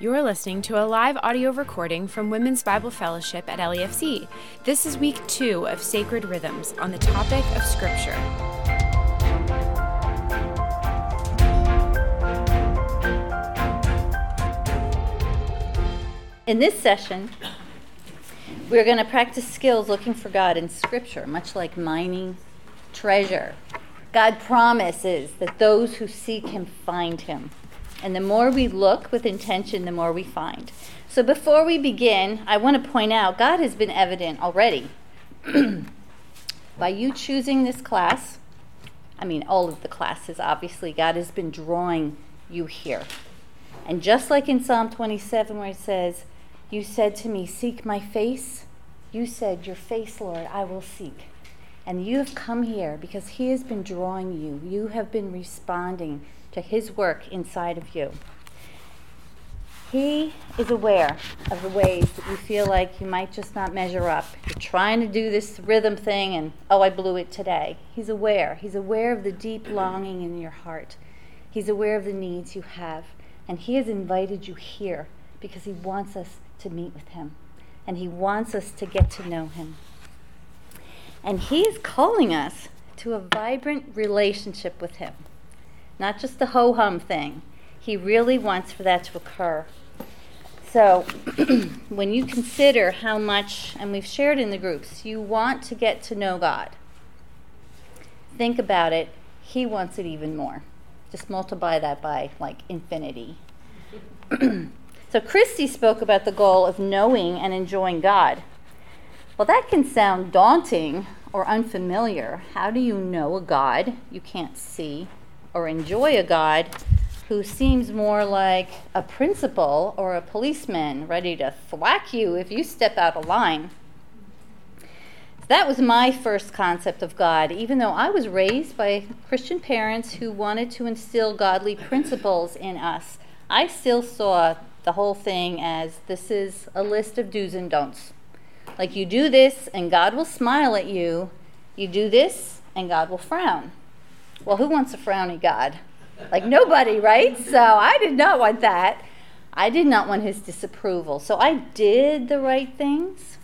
You're listening to a live audio recording from Women's Bible Fellowship at LEFC. This is week two of Sacred Rhythms on the topic of Scripture. In this session, we're going to practice skills looking for God in Scripture, much like mining treasure. God promises that those who seek Him find Him. And the more we look with intention, the more we find. So before we begin, I want to point out God has been evident already. By you choosing this class, I mean, all of the classes, obviously, God has been drawing you here. And just like in Psalm 27, where it says, You said to me, Seek my face, you said, Your face, Lord, I will seek. And you have come here because He has been drawing you. You have been responding to His work inside of you. He is aware of the ways that you feel like you might just not measure up. You're trying to do this rhythm thing and, oh, I blew it today. He's aware. He's aware of the deep longing in your heart. He's aware of the needs you have. And He has invited you here because He wants us to meet with Him. And He wants us to get to know Him. And He is calling us to a vibrant relationship with Him not just the ho hum thing. He really wants for that to occur. So, when you consider how much, and we've shared in the groups, you want to get to know God, think about it. He wants it even more. Just multiply that by like infinity. so, Christy spoke about the goal of knowing and enjoying God. Well, that can sound daunting or unfamiliar. How do you know a God you can't see? Or enjoy a God who seems more like a principal or a policeman ready to thwack you if you step out of line. That was my first concept of God, even though I was raised by Christian parents who wanted to instill godly principles in us. I still saw the whole thing as this is a list of do's and don'ts. Like you do this and God will smile at you, you do this and God will frown. Well, who wants a frowny God? Like nobody, right? So I did not want that. I did not want his disapproval. So I did the right things,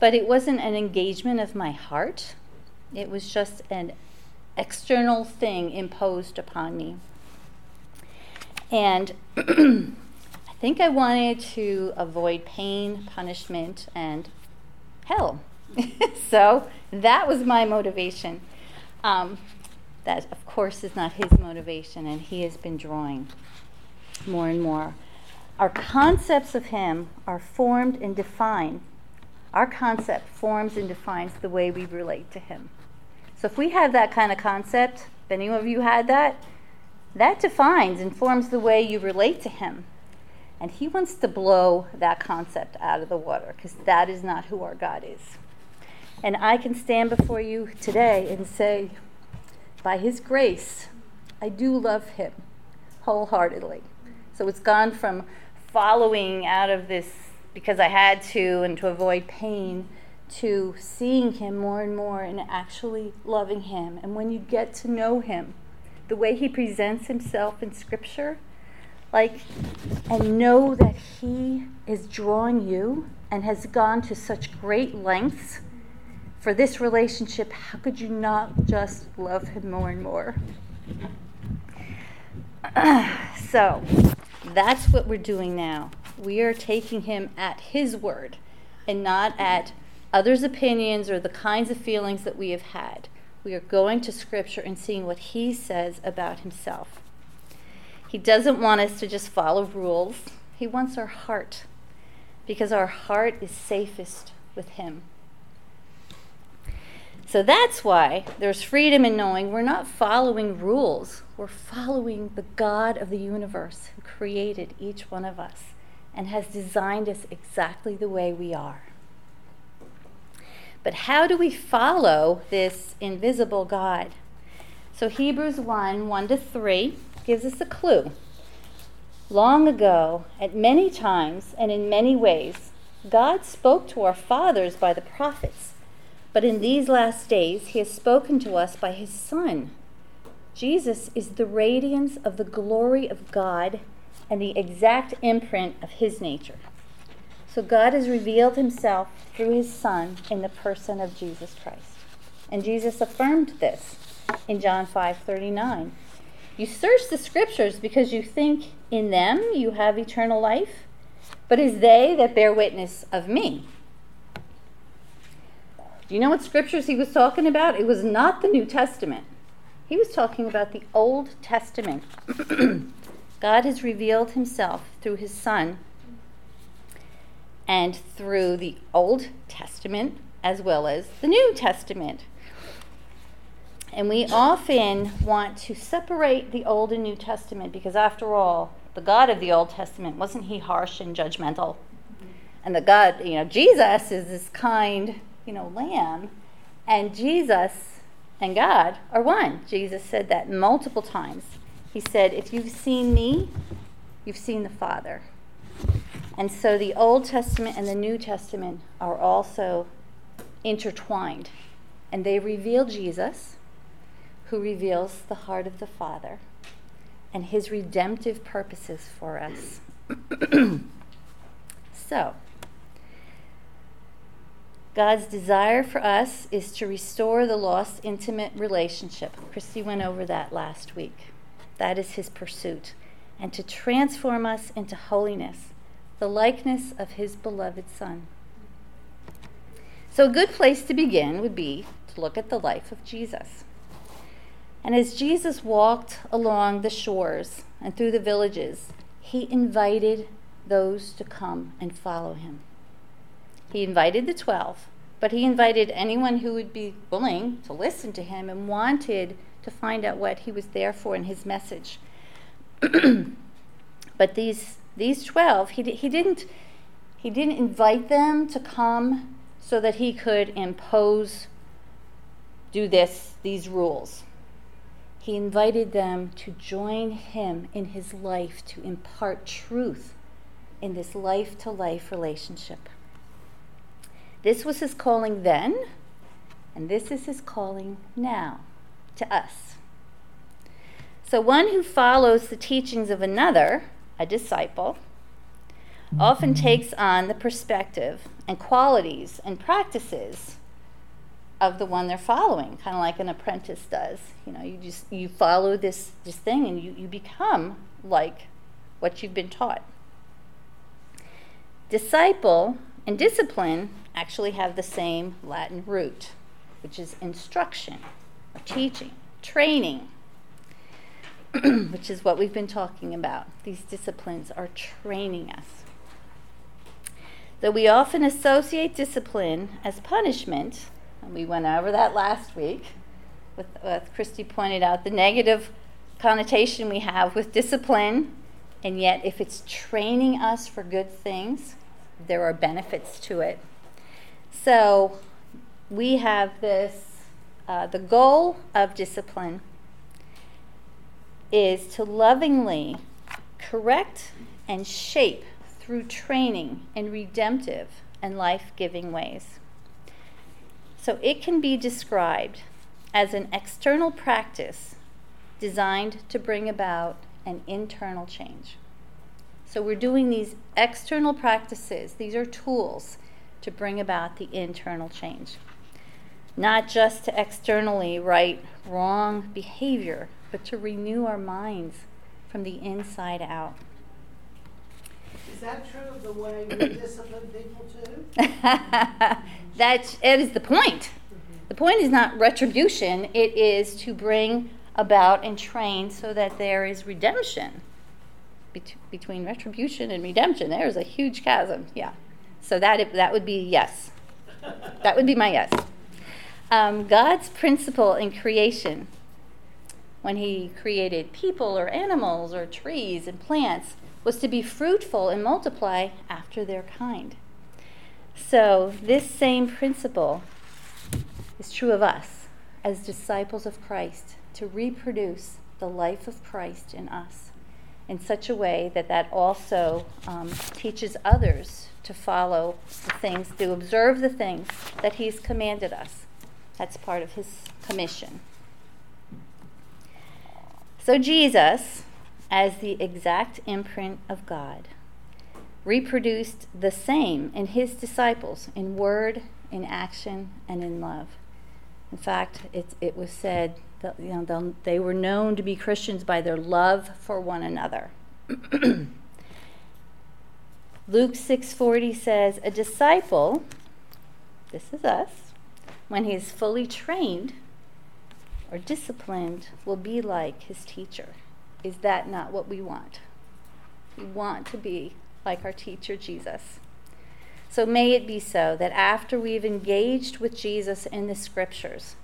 but it wasn't an engagement of my heart. It was just an external thing imposed upon me. And I think I wanted to avoid pain, punishment, and hell. so that was my motivation. Um, that, of course, is not his motivation, and he has been drawing more and more. Our concepts of him are formed and defined. Our concept forms and defines the way we relate to him. So if we have that kind of concept, if any of you had that, that defines and forms the way you relate to him. And he wants to blow that concept out of the water because that is not who our God is. And I can stand before you today and say, by His grace, I do love Him wholeheartedly. So it's gone from following out of this because I had to and to avoid pain to seeing Him more and more and actually loving Him. And when you get to know Him, the way He presents Himself in Scripture, like, and know that He is drawing you and has gone to such great lengths for this relationship, how could you not just love him more and more? so, that's what we're doing now. We are taking him at his word and not at others' opinions or the kinds of feelings that we have had. We are going to Scripture and seeing what he says about himself. He doesn't want us to just follow rules, he wants our heart because our heart is safest with him. So that's why there's freedom in knowing we're not following rules. We're following the God of the universe who created each one of us and has designed us exactly the way we are. But how do we follow this invisible God? So Hebrews 1 1 to 3 gives us a clue. Long ago, at many times and in many ways, God spoke to our fathers by the prophets. But in these last days, he has spoken to us by his Son. Jesus is the radiance of the glory of God and the exact imprint of his nature. So God has revealed himself through his Son in the person of Jesus Christ. And Jesus affirmed this in John 5:39. You search the scriptures because you think in them you have eternal life, but it is they that bear witness of me. Do you know what scriptures he was talking about? It was not the New Testament. He was talking about the Old Testament. God has revealed himself through his Son and through the Old Testament as well as the New Testament. And we often want to separate the Old and New Testament because, after all, the God of the Old Testament wasn't he harsh and judgmental? And the God, you know, Jesus is this kind, you know, lamb. And Jesus and God are one. Jesus said that multiple times. He said, If you've seen me, you've seen the Father. And so the Old Testament and the New Testament are also intertwined. And they reveal Jesus, who reveals the heart of the Father and his redemptive purposes for us. so, God's desire for us is to restore the lost intimate relationship. Christy went over that last week. That is his pursuit. And to transform us into holiness, the likeness of his beloved Son. So, a good place to begin would be to look at the life of Jesus. And as Jesus walked along the shores and through the villages, he invited those to come and follow him. He invited the 12, but he invited anyone who would be willing to listen to him and wanted to find out what he was there for in his message. but these these 12, he, he didn't he didn't invite them to come so that he could impose do this these rules. He invited them to join him in his life to impart truth in this life to life relationship. This was his calling then, and this is his calling now to us. So, one who follows the teachings of another, a disciple, often takes on the perspective and qualities and practices of the one they're following, kind of like an apprentice does. You know, you just you follow this this thing and you, you become like what you've been taught. Disciple and discipline actually have the same Latin root, which is instruction or teaching, training, which is what we've been talking about. These disciplines are training us. Though we often associate discipline as punishment, and we went over that last week, with, with Christy pointed out the negative connotation we have with discipline, and yet if it's training us for good things, there are benefits to it. So we have this uh, the goal of discipline is to lovingly correct and shape through training in redemptive and life giving ways. So it can be described as an external practice designed to bring about an internal change. So we're doing these external practices, these are tools to bring about the internal change. Not just to externally right wrong behavior, but to renew our minds from the inside out. Is that true of the way we discipline people too? that it is the point. Mm-hmm. The point is not retribution, it is to bring about and train so that there is redemption. Bet- between retribution and redemption, there is a huge chasm. Yeah. So that, that would be yes. That would be my yes. Um, God's principle in creation, when He created people or animals or trees and plants, was to be fruitful and multiply after their kind. So, this same principle is true of us as disciples of Christ to reproduce the life of Christ in us in such a way that that also um, teaches others to follow the things, to observe the things that He's commanded us. That's part of His commission. So, Jesus as the exact imprint of God, reproduced the same in his disciples in word, in action, and in love. In fact, it, it was said you know, they were known to be Christians by their love for one another. Luke 6:40 says, "A disciple, this is us, when he is fully trained or disciplined, will be like his teacher." Is that not what we want? We want to be like our teacher Jesus. So may it be so that after we've engaged with Jesus in the scriptures,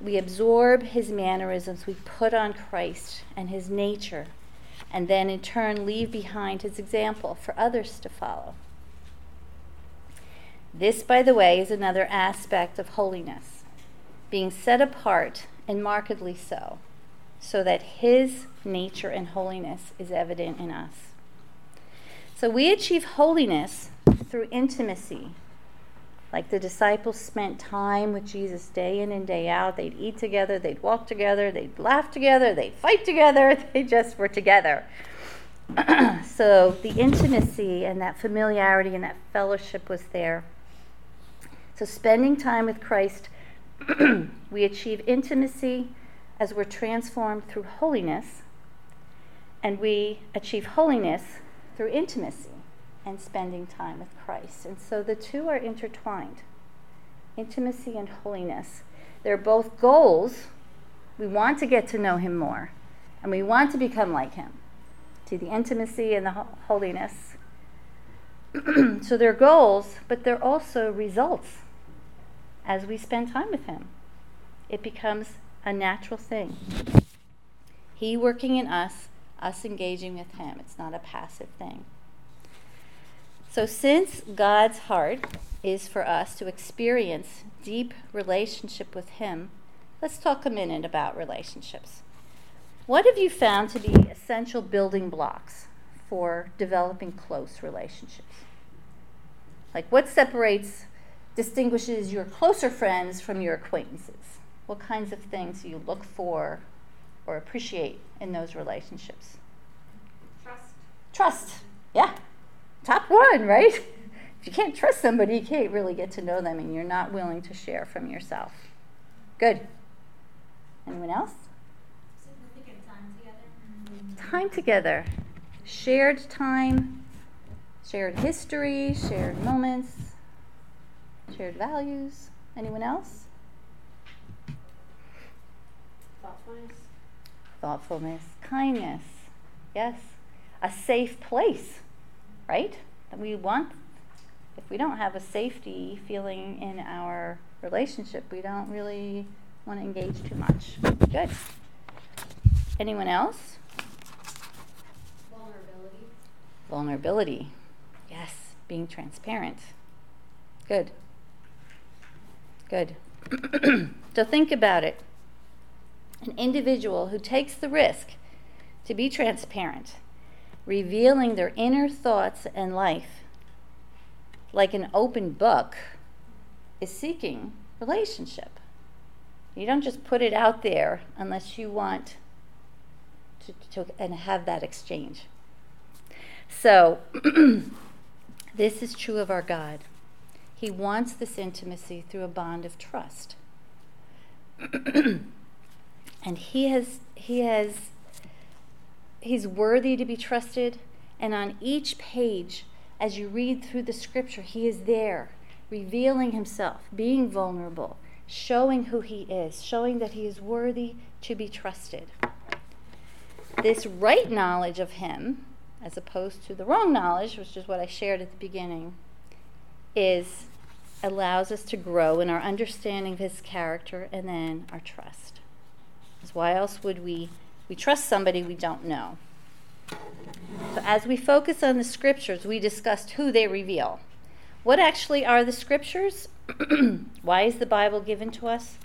we absorb his mannerisms, we put on Christ and his nature, and then in turn leave behind his example for others to follow. This, by the way, is another aspect of holiness being set apart and markedly so, so that his nature and holiness is evident in us. So we achieve holiness through intimacy. Like the disciples spent time with Jesus day in and day out. They'd eat together, they'd walk together, they'd laugh together, they'd fight together, they just were together. so the intimacy and that familiarity and that fellowship was there. So spending time with Christ, we achieve intimacy as we're transformed through holiness, and we achieve holiness through intimacy and spending time with Christ. And so the two are intertwined intimacy and holiness. They're both goals. We want to get to know Him more, and we want to become like Him. See the intimacy and the holiness. so they're goals, but they're also results as we spend time with Him. It becomes a natural thing. He working in us, us engaging with Him. It's not a passive thing. So, since God's heart is for us to experience deep relationship with Him, let's talk a minute about relationships. What have you found to be essential building blocks for developing close relationships? Like, what separates, distinguishes your closer friends from your acquaintances? What kinds of things do you look for or appreciate in those relationships? Trust. Trust, yeah top one, right? If you can't trust somebody, you can't really get to know them and you're not willing to share from yourself. Good. Anyone else? Time together. Time together. Shared time, shared history, shared moments, shared values. Anyone else? Thoughtfulness. Thoughtfulness, kindness. Yes. A safe place right? That we want, if we don't have a safety feeling in our relationship, we don't really want to engage too much. Good. Anyone else? Vulnerability. Vulnerability. Yes, being transparent. Good. Good. so think about it. An individual who takes the risk to be transparent revealing their inner thoughts and life like an open book is seeking relationship. You don't just put it out there unless you want to, to and have that exchange. So, this is true of our God. He wants this intimacy through a bond of trust. and he has he has He's worthy to be trusted. And on each page, as you read through the scripture, He is there, revealing Himself, being vulnerable, showing who He is, showing that He is worthy to be trusted. This right knowledge of Him, as opposed to the wrong knowledge, which is what I shared at the beginning, is allows us to grow in our understanding of his character and then our trust. Why else would we we trust somebody we don't know. So, as we focus on the scriptures, we discussed who they reveal. What actually are the scriptures? Why is the Bible given to us?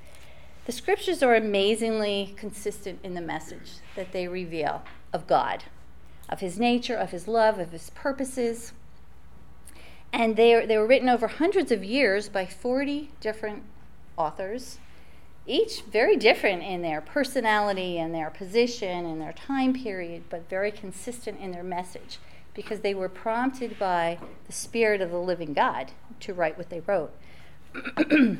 The scriptures are amazingly consistent in the message that they reveal of God, of His nature, of His love, of His purposes. And they, are, they were written over hundreds of years by 40 different authors each very different in their personality and their position and their time period, but very consistent in their message because they were prompted by the Spirit of the living God to write what they wrote.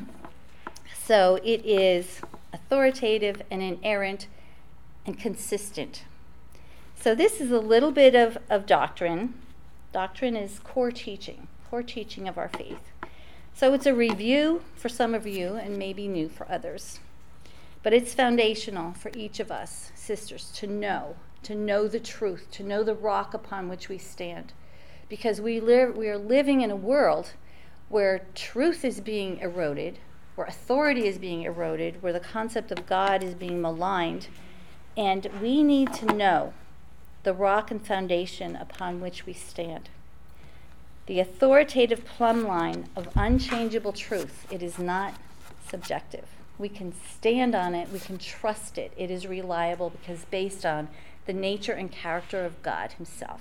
so it is authoritative and inerrant and consistent. So this is a little bit of, of doctrine. Doctrine is core teaching, core teaching of our faith. So it's a review for some of you and maybe new for others. But it's foundational for each of us, sisters, to know, to know the truth, to know the rock upon which we stand. Because we live we are living in a world where truth is being eroded, where authority is being eroded, where the concept of God is being maligned, and we need to know the rock and foundation upon which we stand the authoritative plumb line of unchangeable truth. It is not subjective. We can stand on it, we can trust it. It is reliable because based on the nature and character of God Himself.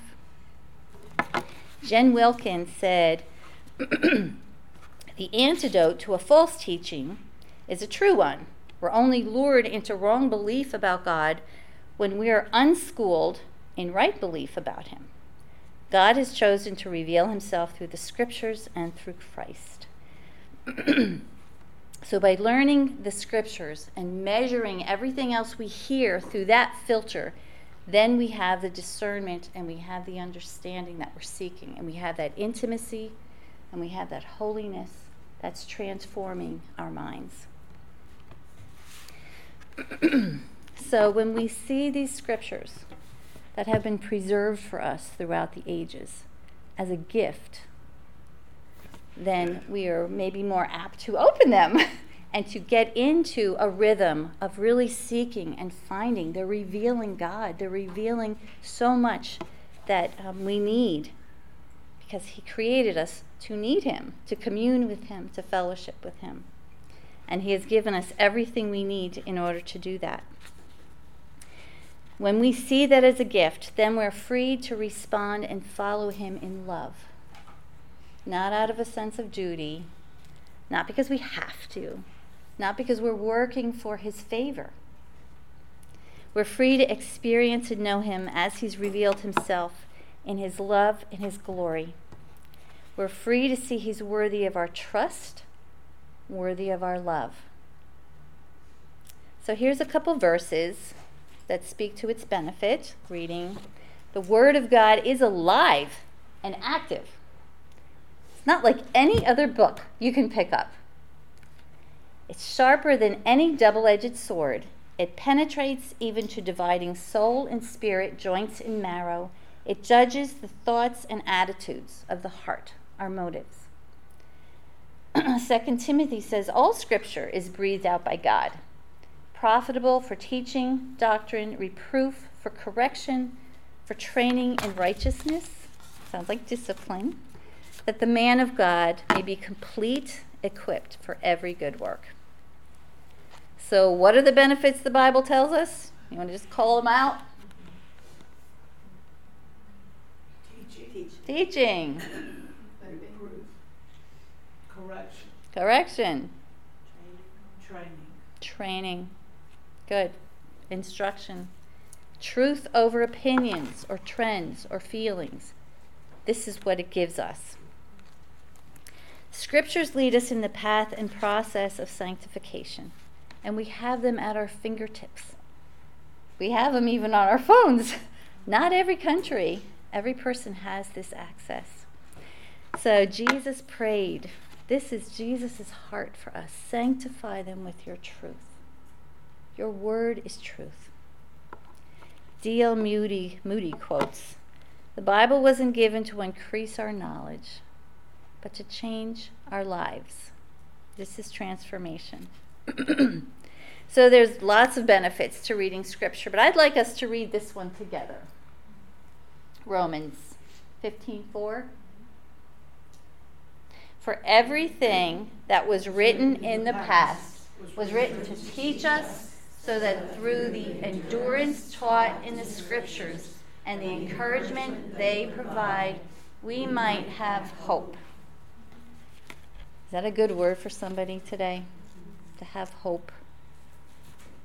Jen Wilkins said, The antidote to a false teaching is a true one. We're only lured into wrong belief about God when we are unschooled in right belief about Him. God has chosen to reveal himself through the scriptures and through Christ. so, by learning the scriptures and measuring everything else we hear through that filter, then we have the discernment and we have the understanding that we're seeking, and we have that intimacy and we have that holiness that's transforming our minds. so, when we see these scriptures, that have been preserved for us throughout the ages as a gift, then we are maybe more apt to open them and to get into a rhythm of really seeking and finding. They're revealing God, they're revealing so much that um, we need because He created us to need Him, to commune with Him, to fellowship with Him. And He has given us everything we need in order to do that. When we see that as a gift, then we're free to respond and follow Him in love. Not out of a sense of duty, not because we have to, not because we're working for His favor. We're free to experience and know Him as He's revealed Himself in His love and His glory. We're free to see He's worthy of our trust, worthy of our love. So here's a couple verses that speak to its benefit. Reading, the Word of God is alive and active. It's not like any other book you can pick up. It's sharper than any double edged sword. It penetrates even to dividing soul and spirit, joints and marrow. It judges the thoughts and attitudes of the heart, our motives. 2 Timothy says all scripture is breathed out by God profitable for teaching, doctrine, reproof, for correction, for training in righteousness. Sounds like discipline. That the man of God may be complete, equipped for every good work. So, what are the benefits the Bible tells us? You want to just call them out? Teaching. Teaching. Reproof. Correction. Correction. Training. Training. Good. Instruction. Truth over opinions or trends or feelings. This is what it gives us. Scriptures lead us in the path and process of sanctification, and we have them at our fingertips. We have them even on our phones. Not every country, every person has this access. So Jesus prayed. This is Jesus' heart for us. Sanctify them with your truth. Your word is truth. D.L. Moody, Moody quotes The Bible wasn't given to increase our knowledge, but to change our lives. This is transformation. so there's lots of benefits to reading scripture, but I'd like us to read this one together. Romans 15:4 For everything that was written in the past was written to teach us so that through the endurance taught in the scriptures and the encouragement they provide, we might have hope. Is that a good word for somebody today? To have hope.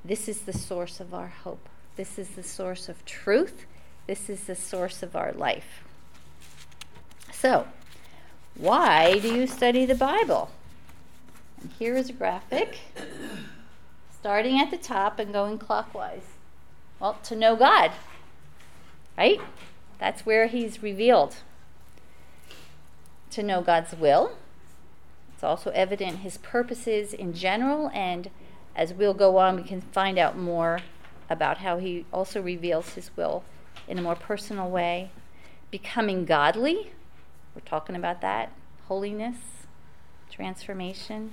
This is the source of our hope. This is the source of truth. This is the source of our life. So, why do you study the Bible? And here is a graphic starting at the top and going clockwise. Well, to know God, right? That's where He's revealed. To know God's will. It's also evident His purposes in general, and as we'll go on, we can find out more about how He also reveals His will in a more personal way. Becoming godly, we're talking about that. Holiness, transformation,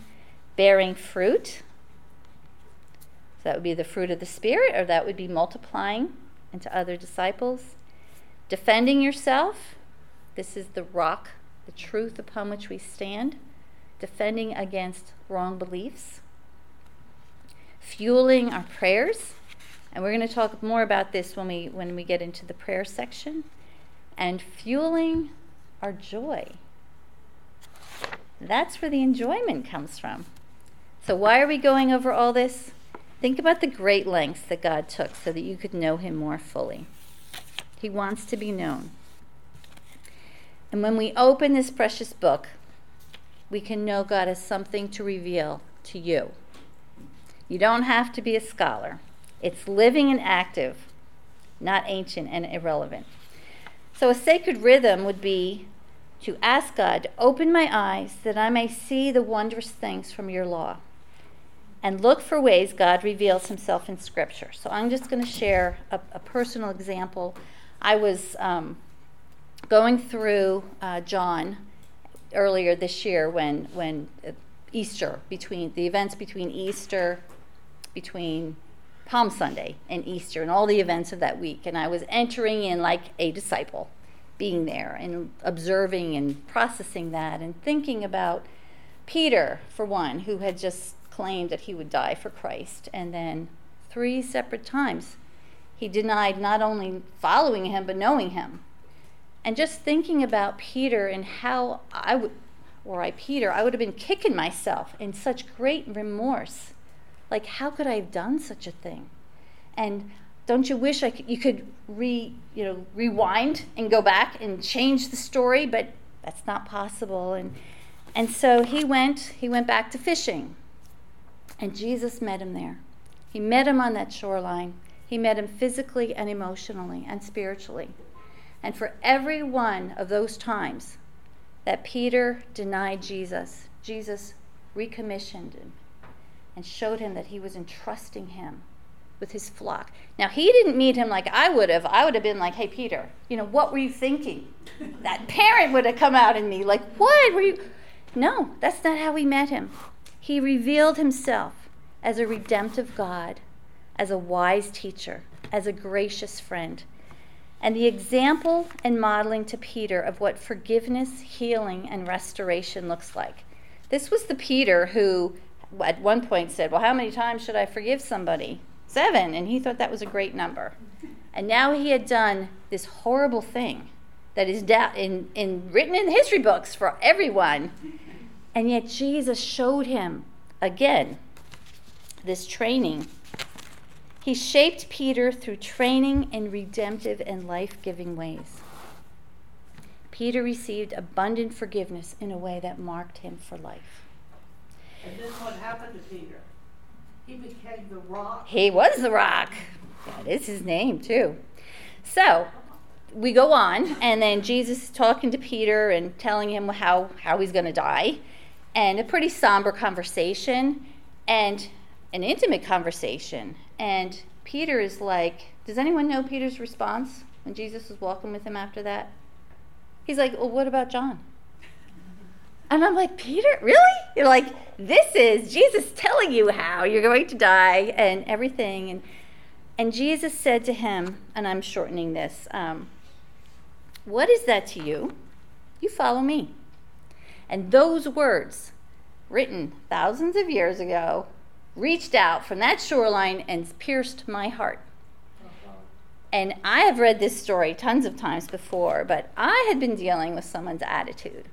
bearing fruit. That would be the fruit of the Spirit, or that would be multiplying into other disciples. Defending yourself. This is the rock, the truth upon which we stand. Defending against wrong beliefs. Fueling our prayers. And we're going to talk more about this when we when we get into the prayer section. And fueling our joy. That's where the enjoyment comes from. So, why are we going over all this? Think about the great lengths that God took so that you could know Him more fully. He wants to be known. And when we open this precious book, we can know God as something to reveal to you. You don't have to be a scholar, it's living and active, not ancient and irrelevant. So, a sacred rhythm would be to ask God to open my eyes that I may see the wondrous things from your law and look for ways God reveals himself in Scripture. So, I'm just going to share a, a, personal example. I was um, going through uh, John earlier this year when, when uh, Easter, between the events between Easter, between Palm Sunday and Easter and all the events of that week. And I was entering in like a disciple, being there and observing and processing that and thinking about Peter, for one, who had just claimed that he would die for Christ. And then three separate times he denied not only following him, but knowing him. And just thinking about Peter and how I would, or I, Peter, I would have been kicking myself in such great remorse like, how could I have done such a thing? And don't you wish I could, you could re, you know, rewind and go back and change the story? But that's not possible. And, and so he went, he went back to fishing. And Jesus met him there. He met him on that shoreline. He met him physically and emotionally and spiritually. And for every one of those times that Peter denied Jesus, Jesus recommissioned him and showed him that he was entrusting him with his flock. Now, he didn't meet him like I would have. I would have been like, hey, Peter, you know, what were you thinking? that parent would have come out in me, like, what were you? No, that's not how he met him. He revealed himself as a redemptive God, as a wise teacher, as a gracious friend. And the example and modeling to Peter of what forgiveness, healing, and restoration looks like. This was the Peter who at one point said, Well, how many times should I forgive somebody? Seven. And he thought that was a great number. And now he had done this horrible thing that is da- in, in, written in history books for everyone. And yet Jesus showed him again this training. He shaped Peter through training in redemptive and life giving ways. Peter received abundant forgiveness in a way that marked him for life. And then what happened to Peter? He became the rock. He was the rock. That is his name, too. So we go on, and then Jesus is talking to Peter and telling him how, how he's going to die, and a pretty somber conversation, and an intimate conversation. And Peter is like, Does anyone know Peter's response when Jesus was walking with him after that? He's like, Well, what about John? And I'm like, Peter, really? You're like, this is Jesus telling you how you're going to die and everything. And, and Jesus said to him, and I'm shortening this, um, What is that to you? You follow me. And those words, written thousands of years ago, reached out from that shoreline and pierced my heart. And I have read this story tons of times before, but I had been dealing with someone's attitude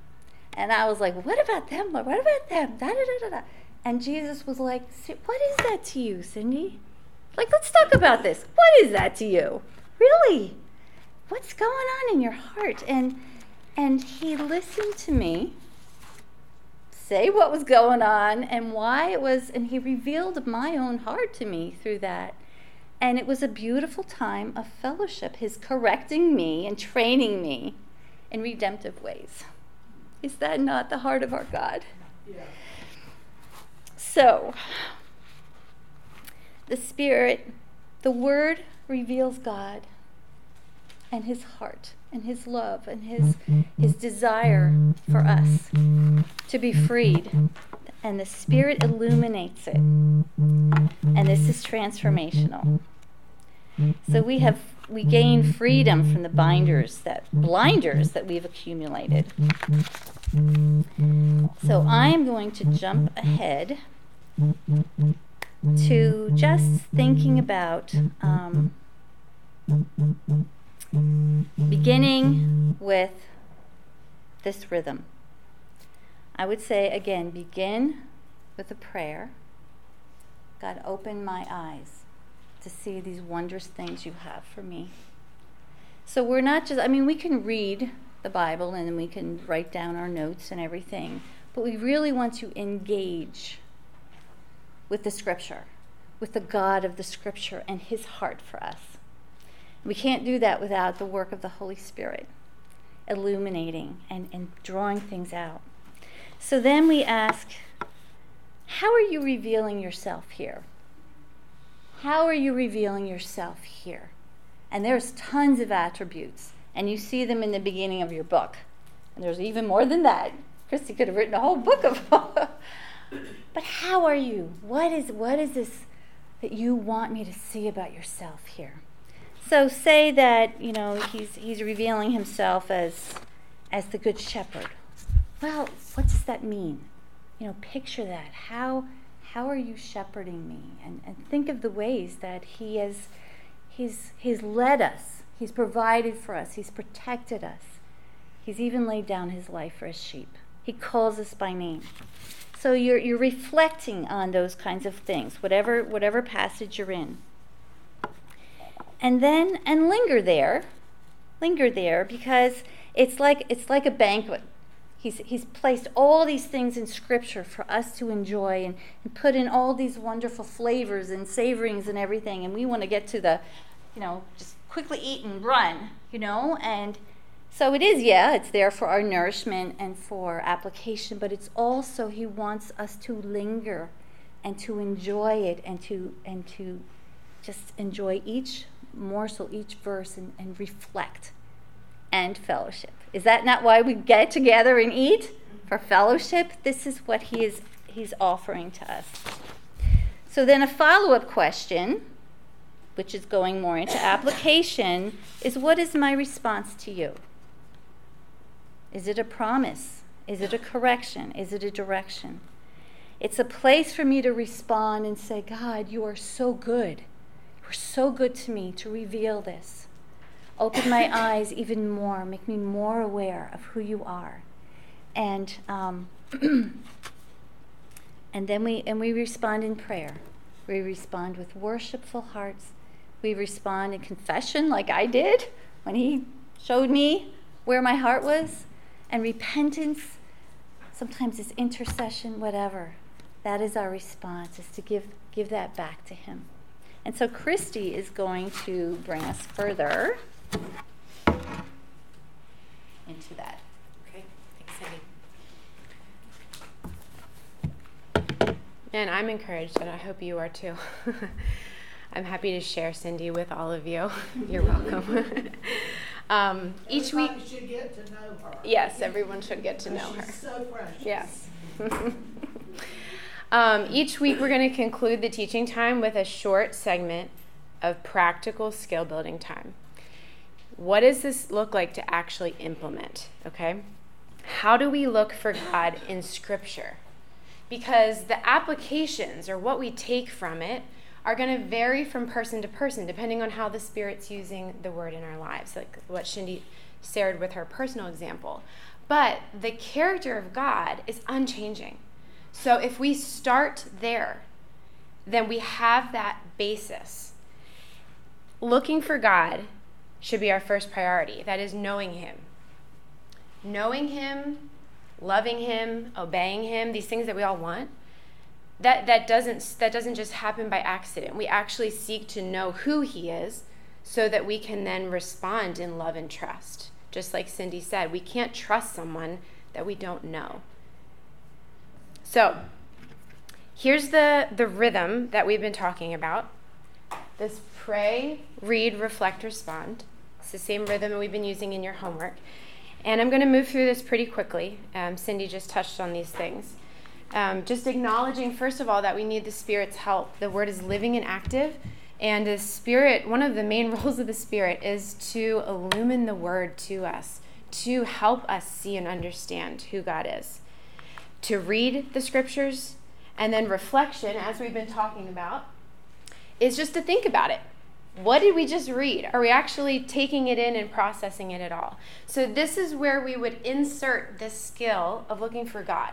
and I was like, what about them? What about them? Da, da, da, da, da. And Jesus was like, what is that to you, Cindy? Like, let's talk about this. What is that to you? Really? What's going on in your heart? And and he listened to me say what was going on and why it was and he revealed my own heart to me through that. And it was a beautiful time of fellowship, his correcting me and training me in redemptive ways. Is that not the heart of our God? Yeah. So, the Spirit, the Word reveals God and His heart and His love and His, His desire for us to be freed. And the Spirit illuminates it. And this is transformational. So we have we gain freedom from the binders that blinders that we've accumulated. So I'm going to jump ahead to just thinking about um, beginning with this rhythm. I would say again, begin with a prayer. God, open my eyes to see these wondrous things you have for me. So we're not just, I mean, we can read the Bible and we can write down our notes and everything, but we really want to engage with the Scripture, with the God of the Scripture and His heart for us. We can't do that without the work of the Holy Spirit illuminating and, and drawing things out. So then we ask, how are you revealing yourself here? How are you revealing yourself here? And there's tons of attributes, and you see them in the beginning of your book. And there's even more than that. Christy could have written a whole book of. But how are you? What is what is this that you want me to see about yourself here? So say that, you know, he's he's revealing himself as as the good shepherd. Well, what does that mean? You know, picture that. How how are you shepherding me? And, and think of the ways that he has he's he's led us. He's provided for us. He's protected us. He's even laid down his life for his sheep. He calls us by name. So you're, you're reflecting on those kinds of things, whatever, whatever passage you're in. And then, and linger there, linger there, because it's like, it's like a banquet. He's, he's placed all these things in Scripture for us to enjoy and, and put in all these wonderful flavors and savorings and everything. And we want to get to the, you know, just quickly eat and run, you know, and so it is, yeah, it's there for our nourishment and for application, but it's also he wants us to linger and to enjoy it and to and to just enjoy each morsel, each verse and, and reflect and fellowship. Is that not why we get together and eat? For fellowship? This is what he is he's offering to us. So then a follow-up question, which is going more into application, is what is my response to you? Is it a promise? Is it a correction? Is it a direction? It's a place for me to respond and say, God, you are so good. Are so good to me to reveal this. Open my eyes even more, make me more aware of who you are. And, um, and then we, and we respond in prayer. We respond with worshipful hearts. We respond in confession, like I did when he showed me where my heart was and repentance, sometimes it's intercession, whatever. That is our response, is to give, give that back to Him. And so Christy is going to bring us further into that. Okay, thanks, Cindy. And I'm encouraged, and I hope you are too. I'm happy to share Cindy with all of you. You're welcome. Um, each week. should get to know her. Yes, everyone should get to know her. so precious. Yes. Um, each week, we're going to conclude the teaching time with a short segment of practical skill building time. What does this look like to actually implement? Okay? How do we look for God in Scripture? Because the applications or what we take from it are going to vary from person to person depending on how the Spirit's using the word in our lives, like what Cindy shared with her personal example. But the character of God is unchanging. So if we start there, then we have that basis. Looking for God should be our first priority. That is knowing Him. Knowing Him, loving Him, obeying Him, these things that we all want. That, that, doesn't, that doesn't just happen by accident. We actually seek to know who He is so that we can then respond in love and trust. Just like Cindy said, we can't trust someone that we don't know. So, here's the, the rhythm that we've been talking about this pray, read, reflect, respond. It's the same rhythm that we've been using in your homework. And I'm going to move through this pretty quickly. Um, Cindy just touched on these things. Um, just acknowledging, first of all, that we need the Spirit's help. The Word is living and active. And the Spirit, one of the main roles of the Spirit is to illumine the Word to us, to help us see and understand who God is. To read the Scriptures, and then reflection, as we've been talking about, is just to think about it. What did we just read? Are we actually taking it in and processing it at all? So, this is where we would insert this skill of looking for God.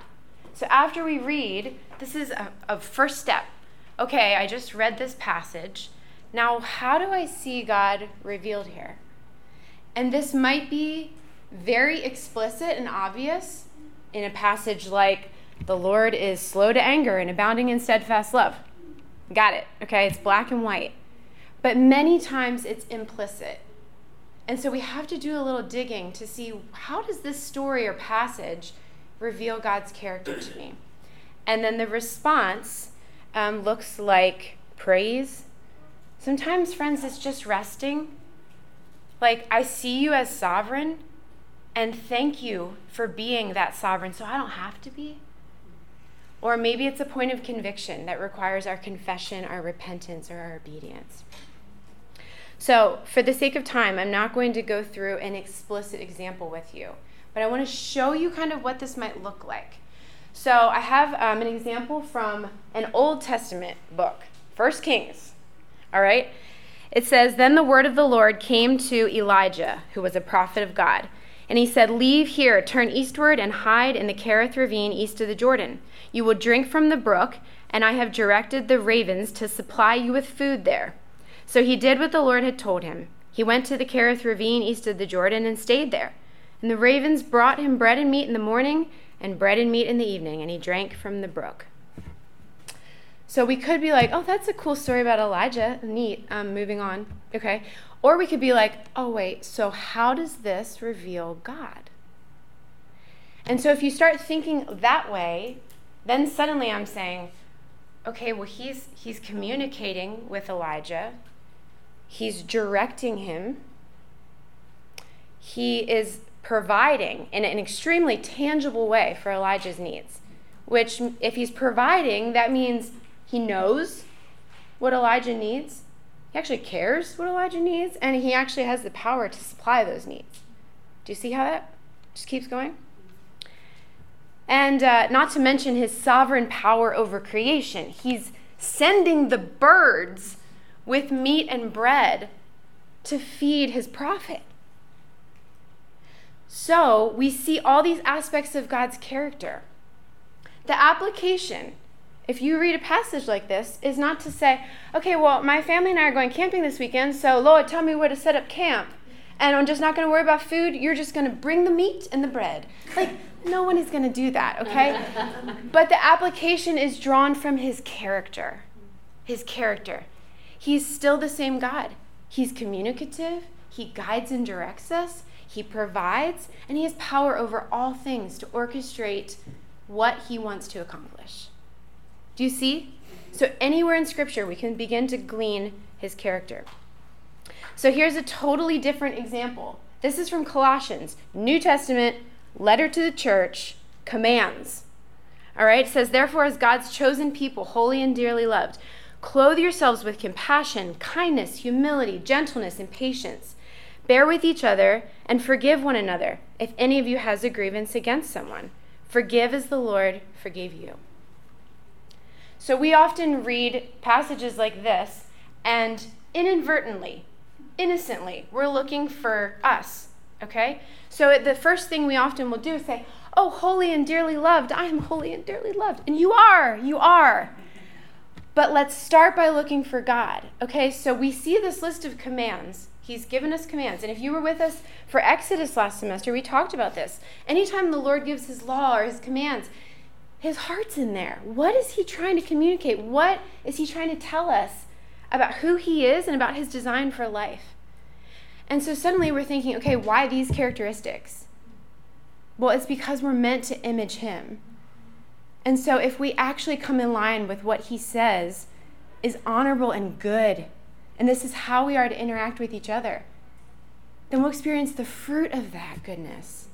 So, after we read, this is a, a first step. Okay, I just read this passage. Now, how do I see God revealed here? And this might be very explicit and obvious in a passage like, The Lord is slow to anger and abounding in steadfast love. Got it, okay? It's black and white. But many times it's implicit. And so we have to do a little digging to see how does this story or passage reveal God's character to me? And then the response um, looks like praise. Sometimes, friends, it's just resting. Like, I see you as sovereign, and thank you for being that sovereign so I don't have to be. Or maybe it's a point of conviction that requires our confession, our repentance, or our obedience. So, for the sake of time, I'm not going to go through an explicit example with you, but I want to show you kind of what this might look like. So, I have um, an example from an Old Testament book, First Kings. All right? It says, Then the word of the Lord came to Elijah, who was a prophet of God. And he said, Leave here, turn eastward, and hide in the Kerith ravine east of the Jordan. You will drink from the brook, and I have directed the ravens to supply you with food there. So he did what the Lord had told him. He went to the Kerith ravine east of the Jordan and stayed there. And the ravens brought him bread and meat in the morning, and bread and meat in the evening, and he drank from the brook. So we could be like, oh, that's a cool story about Elijah. Neat. Um, moving on. Okay. Or we could be like, oh, wait, so how does this reveal God? And so if you start thinking that way, then suddenly I'm saying, okay, well, he's, he's communicating with Elijah He's directing him. He is providing in an extremely tangible way for Elijah's needs. Which, if he's providing, that means he knows what Elijah needs. He actually cares what Elijah needs, and he actually has the power to supply those needs. Do you see how that just keeps going? And uh, not to mention his sovereign power over creation. He's sending the birds with meat and bread to feed his prophet. So we see all these aspects of God's character. The application, if you read a passage like this, is not to say, okay, well, my family and I are going camping this weekend, so Lord, tell me where to set up camp. And I'm just not going to worry about food. You're just going to bring the meat and the bread. Like, no one is going to do that, okay? but the application is drawn from his character. His character. He's still the same God. He's communicative, He guides and directs us, He provides, and He has power over all things to orchestrate what He wants to accomplish. Do you see? So, anywhere in Scripture, we can begin to glean His character. So, here's a totally different example. This is from Colossians, New Testament, letter to the church, commands. All right, it says, Therefore, as God's chosen people, holy and dearly loved, Clothe yourselves with compassion, kindness, humility, gentleness, and patience. Bear with each other and forgive one another if any of you has a grievance against someone. Forgive as the Lord forgave you. So we often read passages like this, and inadvertently, innocently, we're looking for us, okay? So the first thing we often will do is say, Oh, holy and dearly loved, I am holy and dearly loved. And you are, you are. But let's start by looking for God. Okay, so we see this list of commands. He's given us commands. And if you were with us for Exodus last semester, we talked about this. Anytime the Lord gives his law or his commands, his heart's in there. What is he trying to communicate? What is he trying to tell us about who he is and about his design for life? And so suddenly we're thinking, okay, why these characteristics? Well, it's because we're meant to image him. And so if we actually come in line with what he says is honorable and good, and this is how we are to interact with each other, then we'll experience the fruit of that goodness.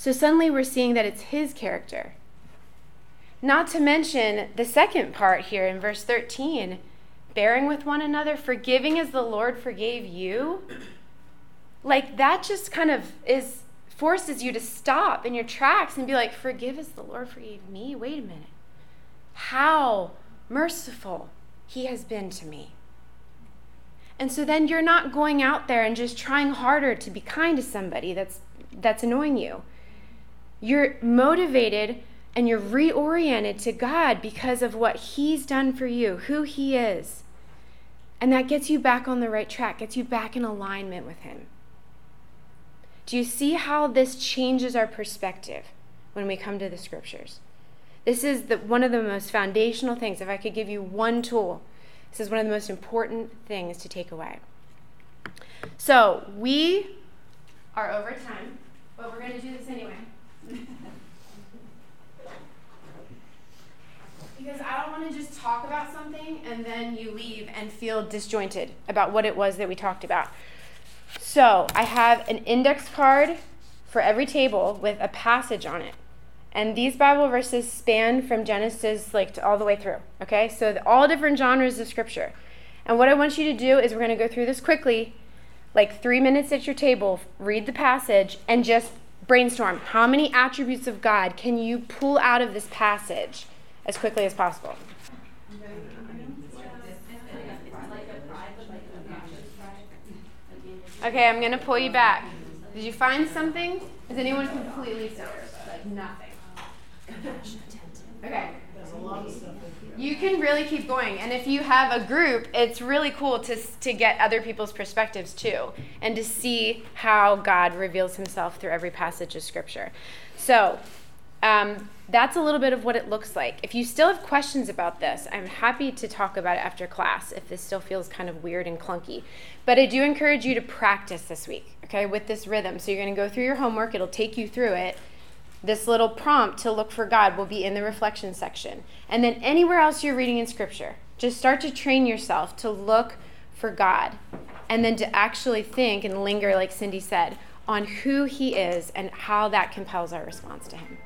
So suddenly we're seeing that it's his character. Not to mention the second part here in verse 13 bearing with one another, forgiving as the Lord forgave you. Like that just kind of is forces you to stop in your tracks and be like, forgive as the Lord forgave me. Wait a minute. How merciful he has been to me. And so then you're not going out there and just trying harder to be kind to somebody that's that's annoying you. You're motivated and you're reoriented to God because of what He's done for you, who He is. And that gets you back on the right track, gets you back in alignment with Him. Do you see how this changes our perspective when we come to the scriptures? This is the, one of the most foundational things. If I could give you one tool, this is one of the most important things to take away. So, we are over time, but we're going to do this anyway. Because I don't want to just talk about something and then you leave and feel disjointed about what it was that we talked about. So I have an index card for every table with a passage on it. And these Bible verses span from Genesis like all the way through. Okay? So the, all different genres of scripture. And what I want you to do is we're going to go through this quickly, like three minutes at your table, read the passage, and just brainstorm. How many attributes of God can you pull out of this passage as quickly as possible? Okay, I'm gonna pull you back. Did you find something? Is anyone completely sober? Like nothing. Okay. You can really keep going. And if you have a group, it's really cool to, to get other people's perspectives too and to see how God reveals himself through every passage of Scripture. So, um, that's a little bit of what it looks like. If you still have questions about this, I'm happy to talk about it after class if this still feels kind of weird and clunky. But I do encourage you to practice this week, okay, with this rhythm. So you're going to go through your homework, it'll take you through it. This little prompt to look for God will be in the reflection section. And then anywhere else you're reading in Scripture, just start to train yourself to look for God and then to actually think and linger, like Cindy said, on who He is and how that compels our response to Him.